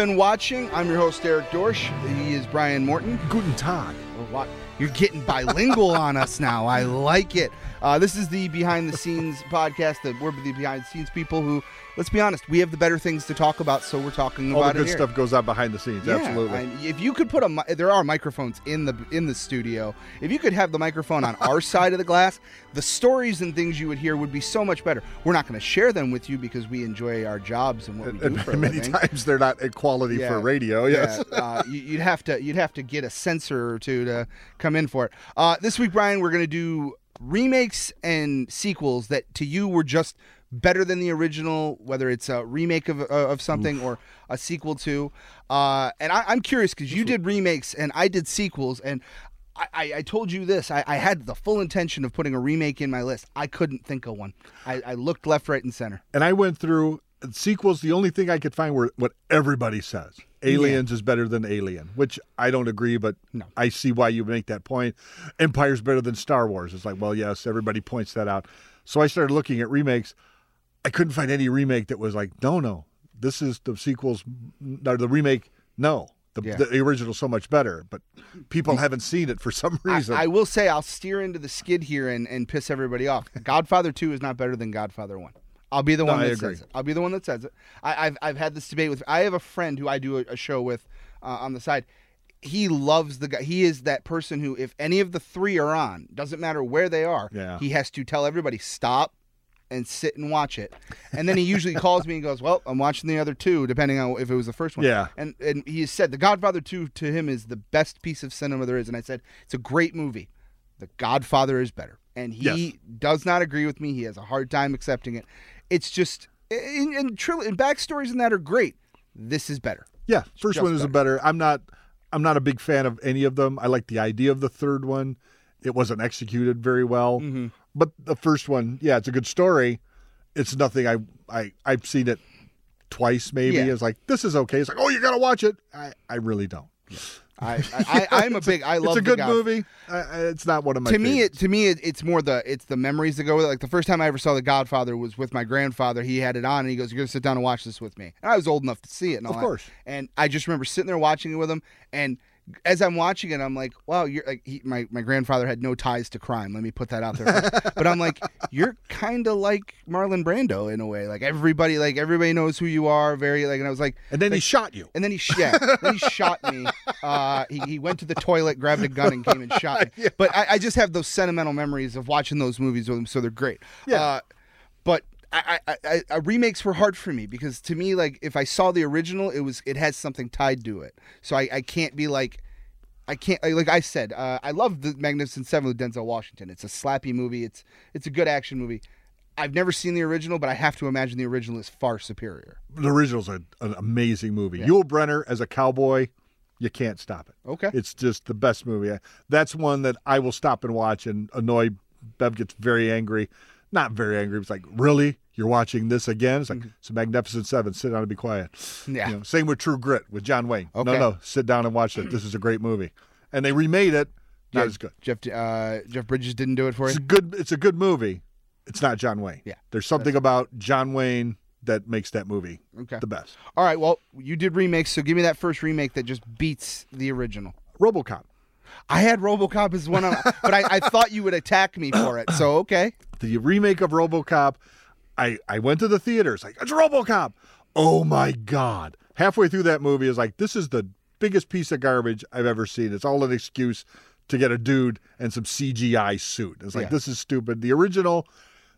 been watching. I'm your host, Eric Dorsch. He is Brian Morton. Guten Tag. You're getting bilingual on us now. I like it. Uh, this is the behind the scenes podcast. That we're the behind the scenes people who, let's be honest, we have the better things to talk about, so we're talking about All about the it good here. stuff goes on behind the scenes. Yeah, Absolutely. and if you could put a, mi- there are microphones in the in the studio. If you could have the microphone on our side of the glass, the stories and things you would hear would be so much better. We're not going to share them with you because we enjoy our jobs and what we do and for a many living. times they're not equality Yeah. for radio. Yes. Yeah, uh, you, you'd have to you'd have to get a censor or two to come in for it. Uh, this week, Brian, we're going to do remakes and sequels that to you were just better than the original, whether it's a remake of, uh, of something or a sequel to. Uh, and I, I'm curious because you did remakes and I did sequels, and I, I, I told you this. I, I had the full intention of putting a remake in my list. I couldn't think of one. I, I looked left, right, and center. And I went through sequels. The only thing I could find were what everybody says. Aliens is better than Alien, which I don't agree, but No. I see why you make that point. Empire's better than Star Wars. It's like, well, yes, everybody points that out. So I started looking at remakes. I couldn't find any remake that was like, no, no, this is the sequels, or the remake. No, the, Yeah. the original's so much better, but people haven't seen it for some reason. I, I will say I'll steer into the skid here and, and piss everybody off. Godfather Two is not better than Godfather One. I'll be the one I that says it. I'll be the one that says it. I, I've I've had this debate with. I have a friend who I do a, a show with uh, on the side. He loves the guy. He is that person who, if any of the three are on, doesn't matter where they are, Yeah. he has to tell everybody stop and sit and watch it. And then he usually calls me and goes, "Well, I'm watching the other two, depending on if it was the first one." Yeah. And and he has said The Godfather 2 to him is the best piece of cinema there is. And I said, it's a great movie. The Godfather is better. And he Yes. does not agree with me. He has a hard time accepting it. It's just, and, and, tril- and backstories and that are great. This is better. Yeah, first just one is a better. I'm not. I'm not a big fan of any of them. I like the idea of the third one. It wasn't executed very well, Mm-hmm. but the first one, yeah, it's a good story. It's nothing. I I I've seen it twice maybe. Yeah. It's like this is okay. It's like oh, you got to watch it. I I really don't. I, I, I, I'm a big, I love it's a good movie. It's not one of my. to me, favorites. it, to me, it, it's more the it's the memories that go with it. Like the first time I ever saw The Godfather was with my grandfather. He had it on, and he goes, "You're gonna sit down and watch this with me." And I was old enough to see it, and all Of that. course. And I just remember sitting there watching it with him, and as I'm watching it, I'm like, "Wow, you're like." He, my my grandfather had no ties to crime. Let me put that out there. but I'm like, you're kind of like Marlon Brando in a way. Like everybody, like everybody knows who you are. Very like, and I was like, and then he shot you. and then he yeah, then he shot me. Uh, he, he went to the toilet, grabbed a gun, and came and shot me. But I, I just have those sentimental memories of watching those movies with him, so they're great. Yeah. Uh, I, I, I, I, remakes were hard for me because to me, like if I saw the original, it was it has something tied to it. So I, I can't be like. I can't like I said. Uh, I love the Magnificent Seven with Denzel Washington. It's a slappy movie. It's it's a good action movie. I've never seen the original, but I have to imagine the original is far superior. The original's a, an amazing movie. Yul Brynner as a cowboy, you can't stop it. Okay. It's just the best movie. That's one that I will stop and watch and annoy. Bev gets very angry. Not very angry. It's like, really? You're watching this again? It's like, it's a Magnificent Seven. Sit down and be quiet. Mm-hmm. Yeah. You know, same with True Grit with John Wayne. Okay. No, no. Sit down and watch it. This is a great movie. And they remade it. Not as good. Jeff uh, Jeff Bridges didn't do it for It's you. a good. It's a good movie. It's not John Wayne. Yeah, There's something about John Wayne that makes that movie Okay. the best. All right. Well, you did remakes, so give me that first remake that just beats the original. RoboCop. I had RoboCop as one, of, but I, I thought you would attack me for it. So okay. The remake of RoboCop. I I went to the theaters like it's RoboCop. Oh my god! Halfway through that movie is like this is the biggest piece of garbage I've ever seen. It's all an excuse to get a dude and some CGI suit. It's like Yeah. this is stupid. The original,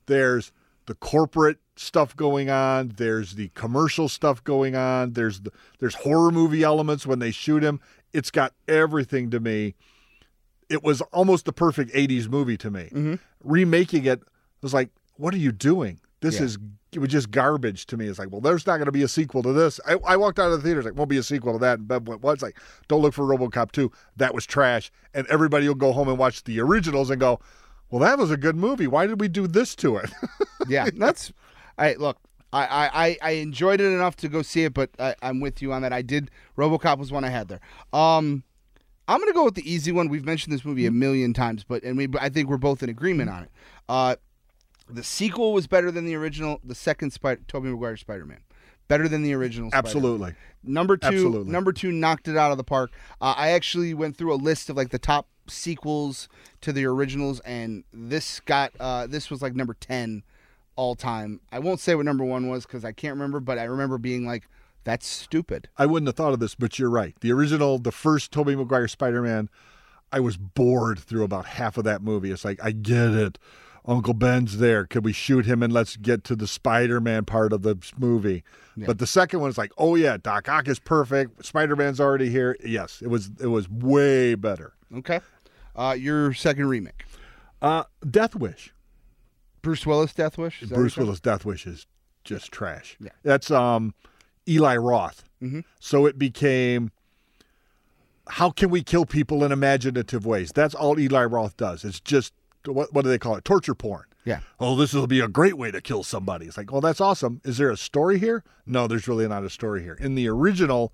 there's the corporate stuff going on. There's the commercial stuff going on. There's the, there's horror movie elements when they shoot him. It's got everything to me. It was almost the perfect 80s movie to me. Mm-hmm. Remaking it was like, what are you doing? This Yeah. is it was just garbage to me. It's like, well, there's not going to be a sequel to this. I, I walked out of the theater, it's like, won't be a sequel to that. And Bev went, well, it's like, don't look for RoboCop 2. That was trash. And everybody will go home and watch the originals and go, well, that was a good movie. Why did we do this to it? Yeah, that's. I look. I, I, I- I enjoyed it enough to go see it, but I, I'm with you on that. I did. RoboCop was one I had there. Um, I'm gonna go with the easy one. We've mentioned this movie a million times, but and we I think we're both in agreement on it. Uh, the sequel was better than the original. The second Spider Tobey Maguire Spider-Man, better than the original. Spider-Man. Absolutely. Number two, Absolutely. number two knocked it out of the park. Uh, I actually went through a list of like the top sequels to the originals, and this got uh, this was like number ten all time. I won't say what number one was because I can't remember, but I remember being like, "That's stupid." I wouldn't have thought of this, but you're right. The original, the first Tobey Maguire Spider-Man, I was bored through about half of that movie. It's like I get it. Uncle Ben's there. Could we shoot him and let's get to the Spider-Man part of the movie? But the second one is like, oh yeah, Doc Ock is perfect. Spider-Man's already here. Yes, it was. It was way better. Okay, uh, your second remake, Uh, Death Wish. Bruce Willis Death Wish. Is that what Bruce Willis Death Wish is just trash. Yeah. That's um Eli Roth. Mhm. So it became how can we kill people in imaginative ways? That's all Eli Roth does. It's just what what do they call it? Torture porn. Yeah. Oh, this will be a great way to kill somebody. It's like, well, that's awesome. Is there a story here? No, there's really not a story here. In the original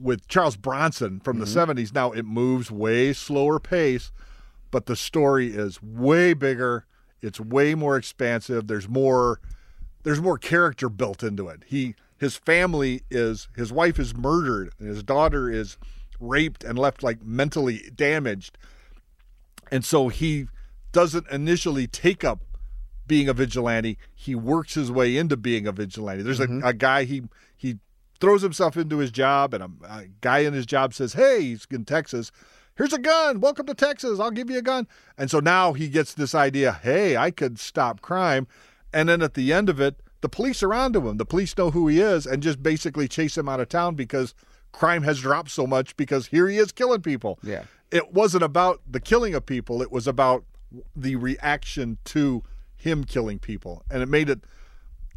with Charles Bronson from the mm-hmm. 70s, now it moves way slower pace, but the story is way bigger. It's way more expansive. There's more there's more character built into it. He his family is his wife is murdered and his daughter is raped and left like mentally damaged. And so he doesn't initially take up being a vigilante. He works his way into being a vigilante. There's a, mm-hmm. a guy he he throws himself into his job, and a, a guy in his job says, "Hey, he's in Texas. Here's a gun. Welcome to Texas. I'll give you a gun." And so now he gets this idea, "Hey, I could stop crime." And then at the end of it, the police are onto him. The police know who he is and just basically chase him out of town because crime has dropped so much because here he is killing people Yeah. it wasn't about the killing of people it was about the reaction to him killing people. And it made it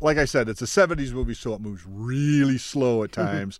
like i said it's a 70s movie so it moves really slow at times.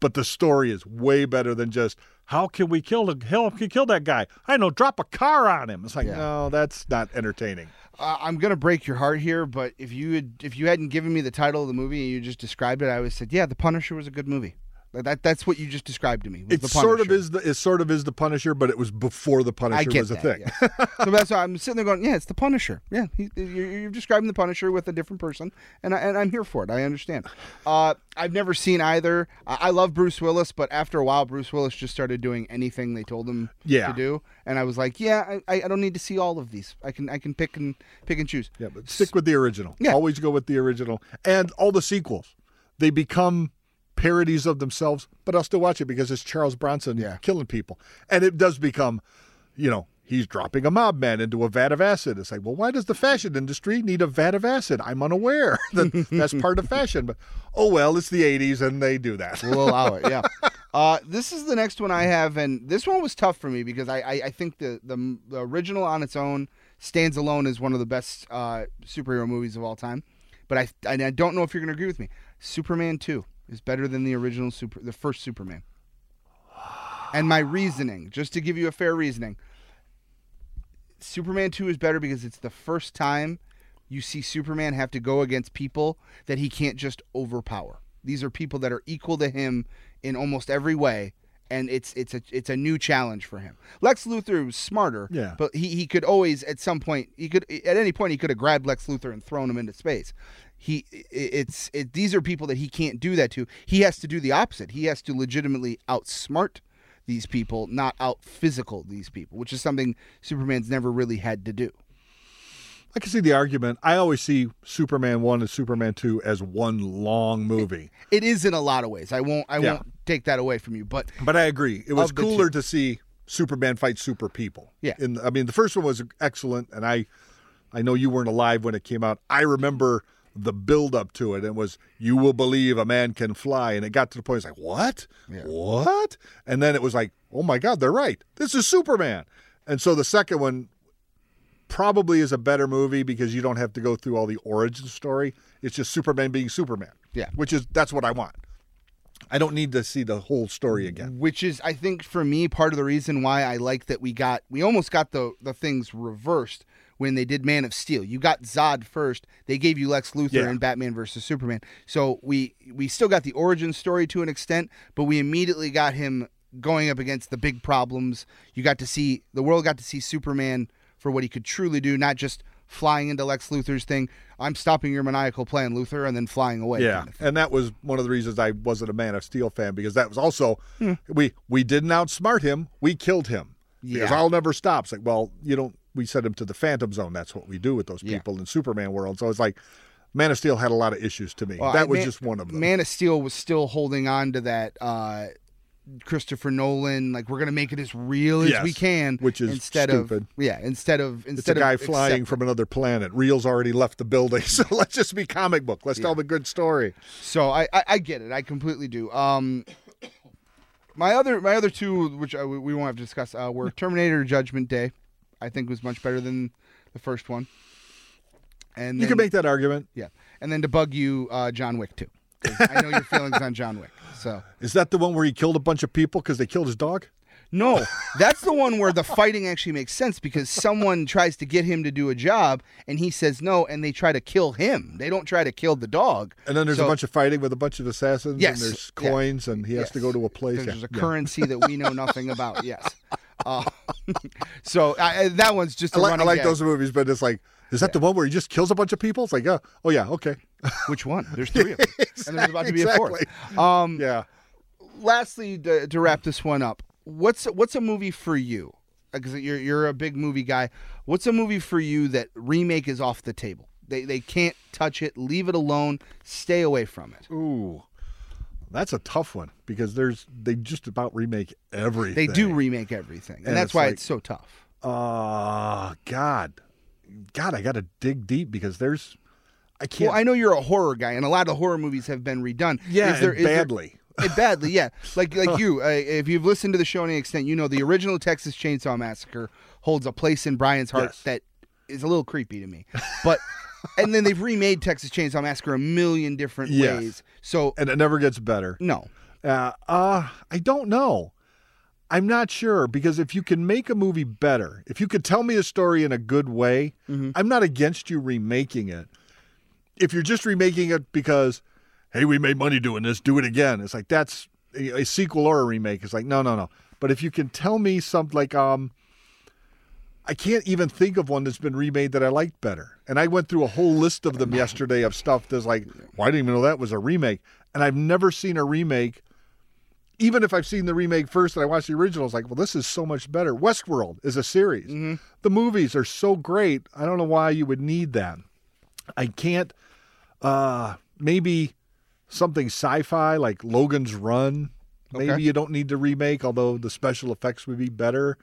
But the story is way better than just how can we kill the hell can kill that guy? I know drop a car on him. It's like Yeah. no that's not entertaining. Uh, I'm gonna break your heart here, but if you had if you hadn't given me the title of the movie and you just described it, I would have said, "Yeah, The Punisher was a good movie." Like that that's what you just described to me. it sort of is the it sort of is the punisher but it was before the punisher was a thing yeah. so that's why I'm sitting there going, "Yeah, it's the Punisher." Yeah, he, you're, you're describing the Punisher with a different person, and I, and I'm here for it. I understand. Uh, I've never seen either. I, I love Bruce Willis, but after a while, Bruce Willis just started doing anything they told him Yeah. to do, and I was like, "Yeah, I, I don't need to see all of these. I can I can pick and pick and choose." Yeah, but stick with the original. Yeah. Always go with the original. And all the sequels, they become parodies of themselves, but I'll still watch it because it's Charles Bronson Yeah. killing people. And it does become, you know, he's dropping a mob man into a vat of acid. It's like, well, why does the fashion industry need a vat of acid? I'm unaware that that's part of fashion. But oh well, it's the 80s and they do that. We'll allow it. Yeah. Uh, this is the next one I have, and this one was tough for me because I, I, I think the, the the original on its own stands alone as one of the best uh, superhero movies of all time. But I I don't know if you're going to agree with me. Superman two is better than the original super the first Superman. And my reasoning, just to give you a fair reasoning, Superman 2 is better because it's the first time you see Superman have to go against people that he can't just overpower. These are people that are equal to him in almost every way, and it's it's a it's a new challenge for him. Lex Luthor was smarter, Yeah. but he, he could always at some point he could at any point he could have grabbed Lex Luthor and thrown him into space. He it's it, these are people that he can't do that to. He has to do the opposite. He has to legitimately outsmart these people, not out physical these people, which is something Superman's never really had to do. I can see the argument. I always see Superman 1 and Superman 2 as one long movie. It is in a lot of ways. I won't I Yeah. won't take that away from you, but But I agree. It was cooler two. to see Superman fight super people. Yeah. In I mean, the first one was excellent, and I, I know you weren't alive when it came out. I remember the build up to it. It was you will believe a man can fly, and it got to the point. It's like what? Yeah. What? And then it was like, oh my God, they're right. This is Superman. And so the second one probably is a better movie because you don't have to go through all the origin story. It's just Superman being Superman. Yeah. Which is that's what I want. I don't need to see the whole story again. which is I think for me part of the reason why I like that we got we almost got the the things reversed when they did Man of Steel. You got Zod first. They gave you Lex Luthor Yeah. in Batman versus Superman. So we we still got the origin story to an extent, but we immediately got him going up against the big problems. You got to see the world got to see Superman for what he could truly do, not just flying into Lex Luthor's thing. I'm stopping your maniacal plan, Luthor, and then flying away. Yeah, kind of and that was one of the reasons I wasn't a Man of Steel fan because that was also Hmm. we we didn't outsmart him, we killed him. Yeah. Because Yeah. I'll never stop. It's like, well, you don't. We sent him to the Phantom Zone. That's what we do with those Yeah. people in Superman world. So it's like, Man of Steel had a lot of issues to me. Well, that was Man- just one of them. Man of Steel was still holding on to that. Uh, Christopher Nolan, like we're gonna make it as real as we can, which is instead stupid. of yeah, instead of instead it's a guy flying accept- from another planet. Reel's already left the building, so let's just be comic book. Let's tell the good story. So I, I I get it, I completely do. Um, my other my other two, which I, we won't have to discuss, uh, were Terminator Judgment Day. I think was much better than the first one. And You then, can make that argument. yeah, and then to bug you, uh, John Wick too. I know your feelings on John Wick, so. Is that the one where he killed a bunch of people because they killed his dog? No, that's the one where the fighting actually makes sense because someone tries to get him to do a job and he says no, and they try to kill him. They don't try to kill the dog. And then there's So- a bunch of fighting with a bunch of assassins, Yes, and there's yeah. coins, and he has to go to a place. Yeah, there's a yeah. currency that we know nothing about. Yes. Uh, so I, that one's just a I like, I like those movies, but it's like, is that the one where he just kills a bunch of people? It's like, oh, oh yeah, okay, Which one? There's three of them, and there's about to be a fourth. Um, yeah. lastly, to, to wrap this one up, what's what's a movie for you? Because you're you're a big movie guy. What's a movie for you that remake is off the table? They they can't touch it. Leave it alone. Stay away from it. Ooh, that's a tough one because there's they just about remake everything. They do remake everything, and, And that's it's why like- it's so tough. Uh God, God, I got to dig deep because there's, I can't. Well, I know you're a horror guy, and a lot of horror movies have been redone. yeah, is there, is there- badly. Eh, badly, yeah. Like like you, uh, if you've listened to the show to any extent, you know the original Texas Chainsaw Massacre holds a place in Brian's heart Yes. that is a little creepy to me. But and then they've remade Texas Chainsaw Massacre a million different Yes. ways. So and it never gets better. no, Uh, uh, I don't know. I'm not sure because if you can make a movie better, if you could tell me a story in a good way, Mm-hmm. I'm not against you remaking it. If you're just remaking it because, hey, we made money doing this, do it again. It's like that's a, a sequel or a remake. It's like no, no, no. But if you can tell me something like, um, I can't even think of one that's been remade that I liked better. And I went through a whole list of them yesterday of stuff that's like, well, I didn't even know that was a remake. And I've never seen a remake. Even if I've seen the remake first and I watched the original, it's like, well, this is so much better. Westworld is a series. The movies are so great. I don't know why you would need that. I can't. Uh, maybe something sci-fi like Logan's Run. Maybe Okay. you don't need to remake, although the special effects would be better.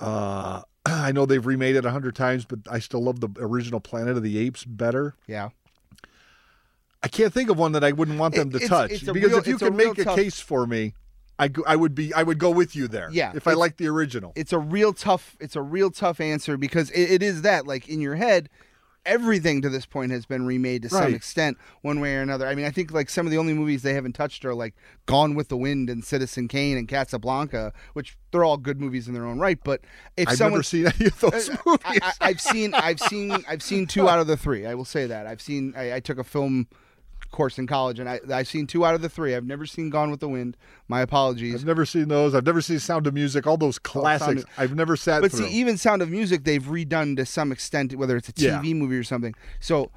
Uh, I know they've remade it a hundred times, but I still love the original Planet of the Apes better. yeah. I can't think of one that I wouldn't want them It- to it's- touch it's because real- if you can make a tough- case for me, I, I would be I would go with you there. Yeah, if I like the original. It's a real tough. It's a real tough answer because it, it is that like in your head. Everything to this point has been remade to some extent, one way or another. I mean, I think like some of the only movies they haven't touched are like Gone with the Wind and Citizen Kane and Casablanca, which they're all good movies in their own right. But if I've someone never seen any of those uh, movies. I, I, I've seen I've seen I've seen two out of the three. I will say that I've seen. I, I took a film course in college, and I I've seen two out of the three. I've never seen Gone with the Wind. My apologies. I've never seen those. I've never seen Sound of Music. All those classics. of- I've never sat But through. see, even Sound of Music, they've redone to some extent, whether it's a Yeah. TV movie or something. So,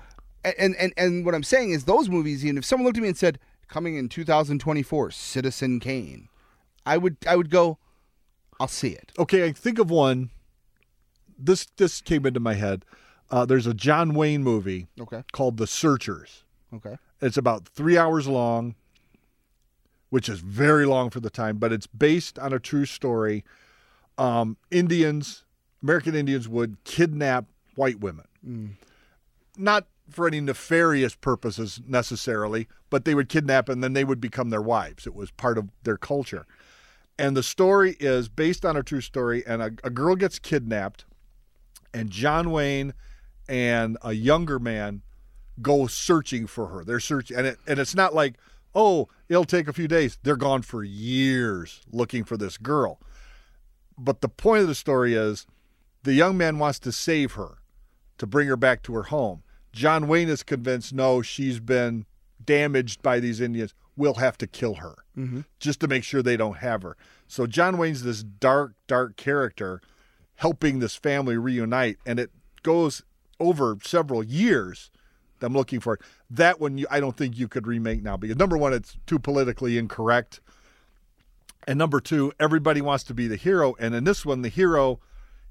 and and and what I'm saying is, those movies. Even if someone looked at me and said, "Coming in 2024, Citizen Kane," I would I would go, "I'll see it." okay, I think of one. This this came into my head. Uh, there's a John Wayne movie Okay. called The Searchers. Okay. It's about three hours long, which is very long for the time, but it's based on a true story. Um, Indians, American Indians, would kidnap white women. Not for any nefarious purposes necessarily, but they would kidnap and then they would become their wives. It was part of their culture. And the story is based on a true story, and a, a girl gets kidnapped, and John Wayne and a younger man go searching for her. They're searching, and it, and it's not like, oh, it'll take a few days. They're gone for years looking for this girl. But the point of the story is, the young man wants to save her, to bring her back to her home. John Wayne is convinced, no, she's been damaged by these Indians. We'll have to kill her mm-hmm. just to make sure they don't have her. So John Wayne's this dark, dark character helping this family reunite, and it goes over several years. I'm looking for it. That one, you, I don't think you could remake now because number one, it's too politically incorrect, and number two, everybody wants to be the hero, and in this one, the hero,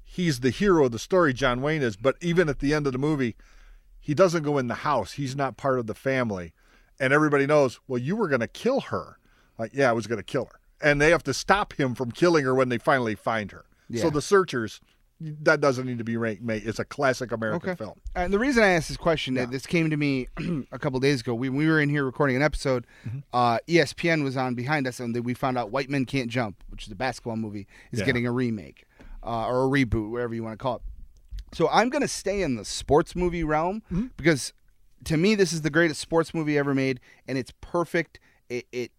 he's the hero of the story. John Wayne is, but even at the end of the movie, he doesn't go in the house. He's not part of the family, and everybody knows. Well, you were going to kill her. Like, yeah, I was going to kill her, and they have to stop him from killing her when they finally find her. Yeah. So the searchers, that doesn't need to be ranked. Mate, it's a classic American film. And the reason I asked this question, that this came to me a couple days ago. We, we were in here recording an episode. Mm-hmm. Uh, ESPN was on behind us, and we found out White Men Can't Jump, which is a basketball movie, is Yeah. getting a remake uh, or a reboot, whatever you want to call it. So I'm going to stay in the sports movie realm Mm-hmm. because to me, this is the greatest sports movie ever made, and it's perfect. It, it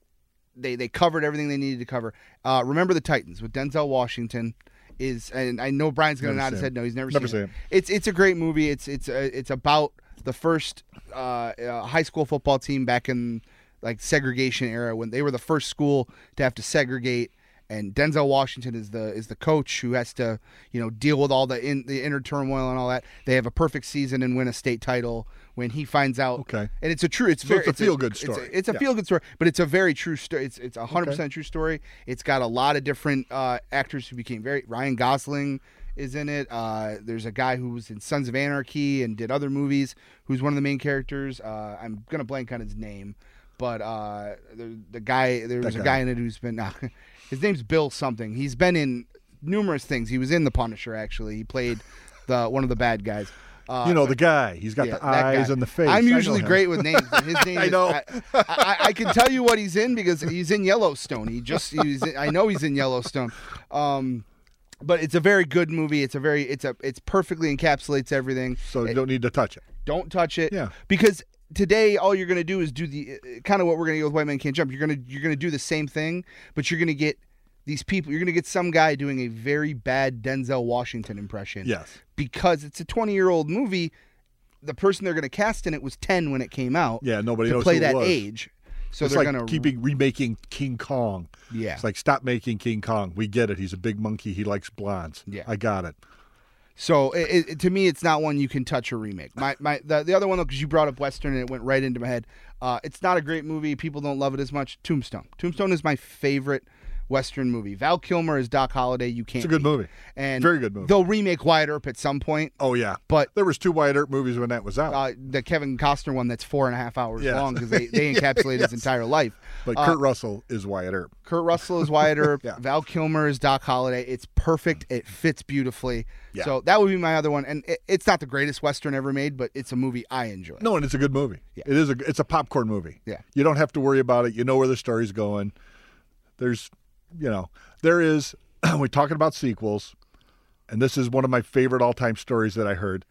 they they covered everything they needed to cover. Uh, Remember the Titans with Denzel Washington is, and I know Brian's going to nod his head. No, he's never, Never seen, seen it. it. It's it's a great movie. It's it's uh, it's about the first uh, uh, high school football team back in like segregation era when they were the first school to have to segregate. And Denzel Washington is the is the coach who has to you know deal with all the in the inner turmoil and all that. They have a perfect season and win a state title when he finds out. Okay. and it's a true. It's So very it's a feel-good it's a- story. It's a, Yeah. feel good story, but it's a very true story. It's it's a hundred percent true story. It's got a lot of different uh, actors who became very. Ryan Gosling is in it. Uh, there's a guy who was in Sons of Anarchy and did other movies. Who's one of the main characters. Uh, I'm gonna blank on his name, but uh, the, the guy there was That a guy. guy in it who's been. his name's Bill something. He's been in numerous things. He was in The Punisher actually. He played the one of the bad guys. Uh, you know the guy. He's got yeah, the eyes and the face. I'm usually great with names. His name I is, know. I, I, I can tell you what he's in because he's in Yellowstone. He just he's in, I know he's in Yellowstone. Um, but it's a very good movie. It's a very it's a it's perfectly encapsulates everything. So you don't need to touch it. Don't touch it. Yeah. Because today all you're gonna do is do the uh, kind of what we're gonna do with White Man Can't Jump. You're gonna you're gonna do the same thing, but you're gonna get these people. You're gonna get some guy doing a very bad Denzel Washington impression. Yes. Because it's a 20 year old movie. The person they're gonna cast in it was 10 when it came out. Yeah. Nobody To knows play that was. age. So it's they're like gonna keeping remaking King Kong. Yeah. It's like stop making King Kong. We get it. He's a big monkey. He likes blondes. Yeah. I got it. So it, it, to me, it's not one you can touch or remake. My my the, the other one though, because you brought up Western and it went right into my head. Uh, it's not a great movie. People don't love it as much. Tombstone. Tombstone is my favorite Western movie. Val Kilmer is Doc Holliday. You can't. It's a good beat. movie. And Very good movie. They'll remake Wyatt Earp at some point, Oh yeah. but There was two Wyatt Earp movies when that was out. uh, the Kevin Costner one that's four and a half hours Yes. long because they, they encapsulate his entire life. but uh, Kurt Russell is Wyatt Earp. Kurt Russell is Wyatt Earp. Yeah. Val Kilmer is Doc Holliday. It's perfect. It fits beautifully. Yeah. So that would be my other one. And it, it's not the greatest Western ever made, but it's a movie I enjoy. No, and it's a good movie. Yeah. It is a it's a popcorn movie. Yeah. You don't have to worry about it. You know where the story's going. There's you know, there is we're talking about sequels, and this is one of my favorite all time stories that I heard.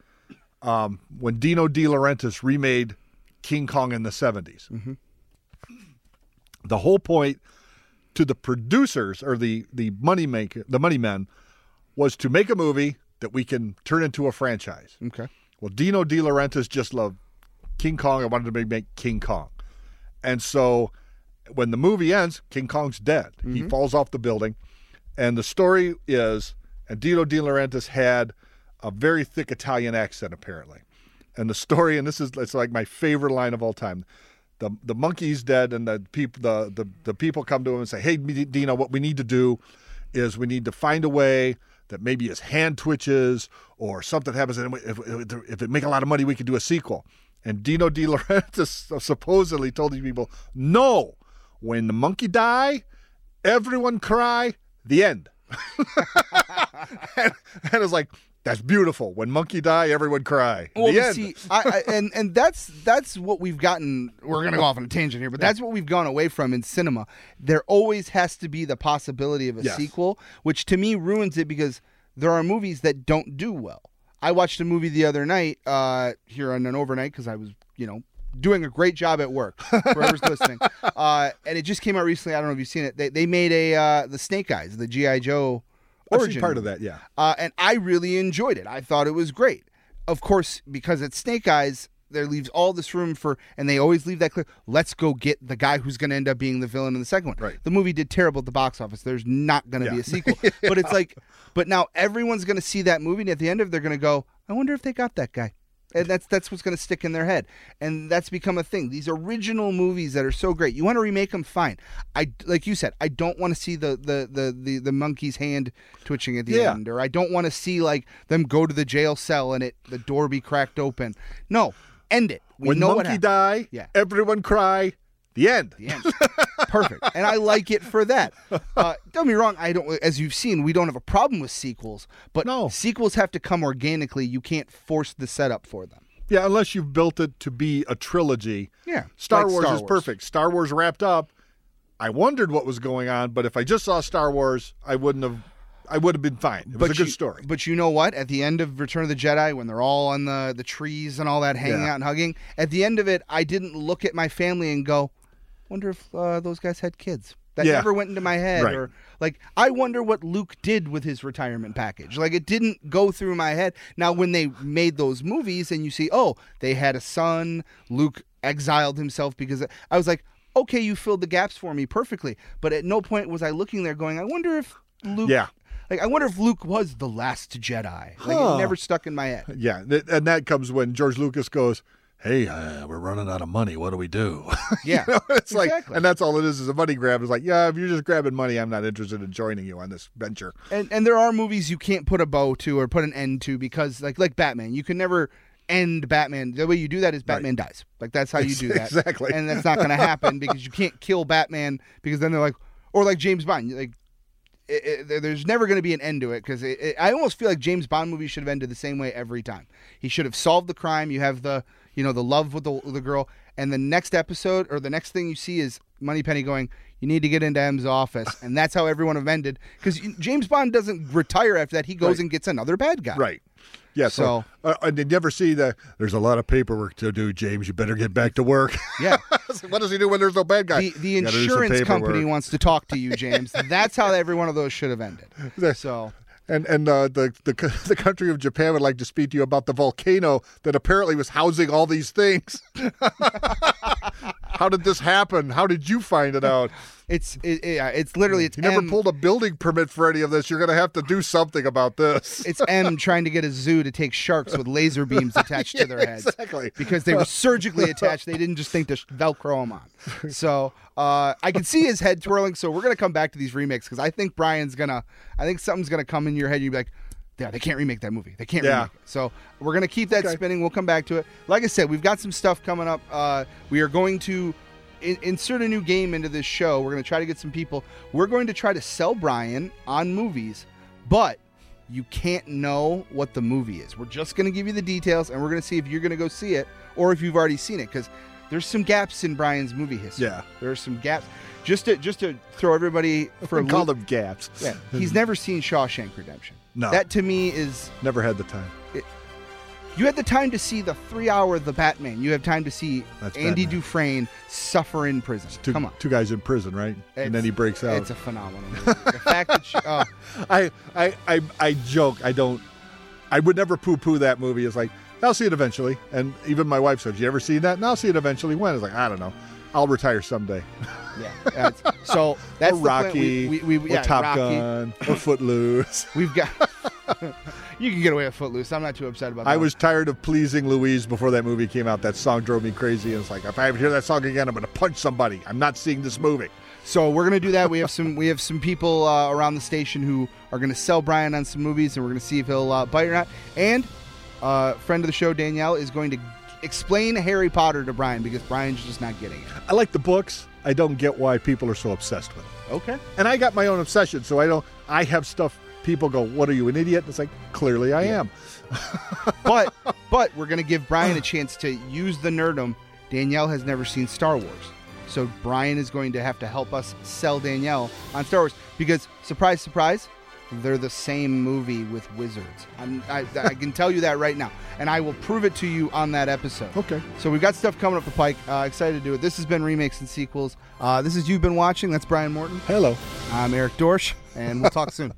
Um, when Dino De Laurentiis remade King Kong in the 70s. The whole point to the producers or the the money maker the money men was to make a movie that we can turn into a franchise. Okay. Well, Dino De Laurentiis just loved King Kong. I wanted to make- make King Kong. And so when the movie ends, King Kong's dead. He mm-hmm. falls off the building. And the story is, and Dino De Laurentiis had a very thick Italian accent, apparently. And the story, and this is it's like my favorite line of all time. The the monkey's dead, and the people the, the the people come to him and say, "Hey, Dino, what we need to do is we need to find a way that maybe his hand twitches or something happens, and if, if, if it make a lot of money, we could do a sequel." And Dino De Laurentiis supposedly told these people, "No, when the monkey die, everyone cry. The end." and, and it's like that's beautiful. When monkey die, everyone cry. Well, the end. see, I, I, and and that's that's what we've gotten. We're gonna go off on a tangent here, but that's what we've gone away from in cinema. There always has to be the possibility of a Yes. sequel, which to me ruins it because there are movies that don't do well. I watched a movie the other night uh, here on an overnight because I was, you know, doing a great job at work. Whoever's listening, uh, and it just came out recently. I don't know if you've seen it. They, they made a uh, the Snake Eyes, the GI Joe. Origin part of that. Yeah. uh, and I really enjoyed it. I thought it was great. Of course, because it's Snake Eyes, there leaves all this room for, and they always leave that clear. Let's go get the guy who's going to end up being the villain in the second one. Right. The movie did terrible at the box office. There's not going to be a sequel. But it's like, but now everyone's going to see that movie, and at the end of, it, they're going to go, I wonder if they got that guy. And that's that's what's going to stick in their head, and that's become a thing. These original movies that are so great, you want to remake them, fine. I like you said, I don't want to see the the the the, the monkey's hand twitching at the Yeah. end, or I don't want to see like them go to the jail cell and it the door be cracked open. No, end it. We when know monkey die, Yeah. everyone cry. The end. The end. Perfect. And I like it for that. Uh, don't be wrong. I don't. As you've seen, we don't have a problem with sequels, but No. sequels have to come organically. You can't force the setup for them. Yeah, unless you've built it to be a trilogy. Yeah. Star like Wars Star is Wars. perfect. Star Wars wrapped up. I wondered what was going on, but if I just saw Star Wars, I wouldn't have. I would have been fine. It was a good you, story. But you know what? At the end of Return of the Jedi, when they're all on the the trees and all that, hanging Yeah. out and hugging, at the end of it, I didn't look at my family and go, "Wonder if uh, those guys had kids." That Yeah. never went into my head. Right. Or like, I wonder what Luke did with his retirement package. Like, it didn't go through my head. Now, when they made those movies, and you see, oh, they had a son. Luke exiled himself because I was like, okay, you filled the gaps for me perfectly. But at no point was I looking there going, I wonder if Luke Yeah. like I wonder if Luke was the last Jedi. Like Huh. it never stuck in my head. yeah, and that comes when George Lucas goes, "Hey, uh, we're running out of money. What do we do?" Yeah. You know, it's like, and that's all it is is a money grab. It's like, yeah, if you're just grabbing money, I'm not interested in joining you on this venture. And and there are movies you can't put a bow to or put an end to because like like Batman, you can never end Batman. The way you do that is Batman dies. Like that's how you do that. Exactly. And that's not going to happen because you can't kill Batman because then they're like or like James Bond, like it, it, there's never going to be an end to it because it, it, I almost feel like James Bond movies should have ended the same way every time. He should have solved the crime. You have the you know the love with the the girl, and the next episode or the next thing you see is Moneypenny going. You need to get into M's office, and that's how everyone have ended. Because James Bond doesn't retire after that; he goes Right. and gets another bad guy. Right. Yeah. So, uh, and you never see the. There's a lot of paperwork to do, James. You better get back to work. Yeah. what does he do when there's no bad guy? The, the You gotta do some insurance company wants to talk to you, James. That's how every one of those should have ended. So And and uh, the the the country of Japan would like to speak to you about the volcano that apparently was housing all these things. How did this happen? How did you find it out? It's it, yeah, it's literally it's You never M- pulled a building permit for any of this. You're going to have to do something about this. It's M trying to get a zoo to take sharks with laser beams attached to their heads. exactly. Because they were surgically attached. They didn't just think to Velcro them on. So uh, I can see his head twirling. So we're going to come back to these remakes because I think Brian's going to, I think something's going to come in your head. You'd be like, yeah, they can't remake that movie. They can't Yeah. remake it. So we're going to keep that Okay. spinning. We'll come back to it. Like I said, we've got some stuff coming up. Uh, we are going to in- insert a new game into this show. We're going to try to get some people. We're going to try to sell Brian on movies, but you can't know what the movie is. We're just going to give you the details, and we're going to see if you're going to go see it or if you've already seen it, because there's some gaps in Brian's movie history. Yeah. there are some gaps. Just to just to throw everybody for a call them gaps. Yeah, he's never seen Shawshank Redemption. No. that to me is Never had the time. You had the time to see the three hour The Batman. You have time to see That's Andy Batman. Dufresne suffer in prison. Two, Come on. two guys in prison, right? and then he breaks out. It's a phenomenal movie. the fact that she, oh, I, I, I, I joke. I don't. I would never poo-poo that movie. It's like I'll see it eventually. And even my wife says, "You ever see that?" And I'll see it eventually. When? It's like I don't know. I'll retire someday. yeah. That's, so that's or. Rocky. We, we, we, or yeah, Top Rocky. Gun. Or Footloose. We've got. you can get away with Footloose. I'm not too upset about that. I was tired of pleasing Louise before that movie came out. That song drove me crazy. And it's like if I ever hear that song again, I'm going to punch somebody. I'm not seeing this movie. So we're gonna do that. We have some we have some people uh, around the station who are gonna sell Brian on some movies, and we're gonna see if he'll uh, bite or not. And uh, friend of the show Danielle is going to explain Harry Potter to Brian because Brian's just not getting it. I like the books. I don't get why people are so obsessed with it. Okay. And I got my own obsession, so I don't. I have stuff. People go, "What are you, an idiot?" And It's like clearly I am. But but we're gonna give Brian a chance to use the nerdum. Danielle has never seen Star Wars. So Brian is going to have to help us sell Danielle on Star Wars because surprise, surprise, they're the same movie with wizards. I'm, I, I can tell you that right now, and I will prove it to you on that episode. Okay. So we've got stuff coming up the pike. Uh, excited to do it. This has been remakes and sequels. Uh, this is you've been watching. That's Brian Morton. Hello. I'm Eric Dorsch, and we'll talk soon.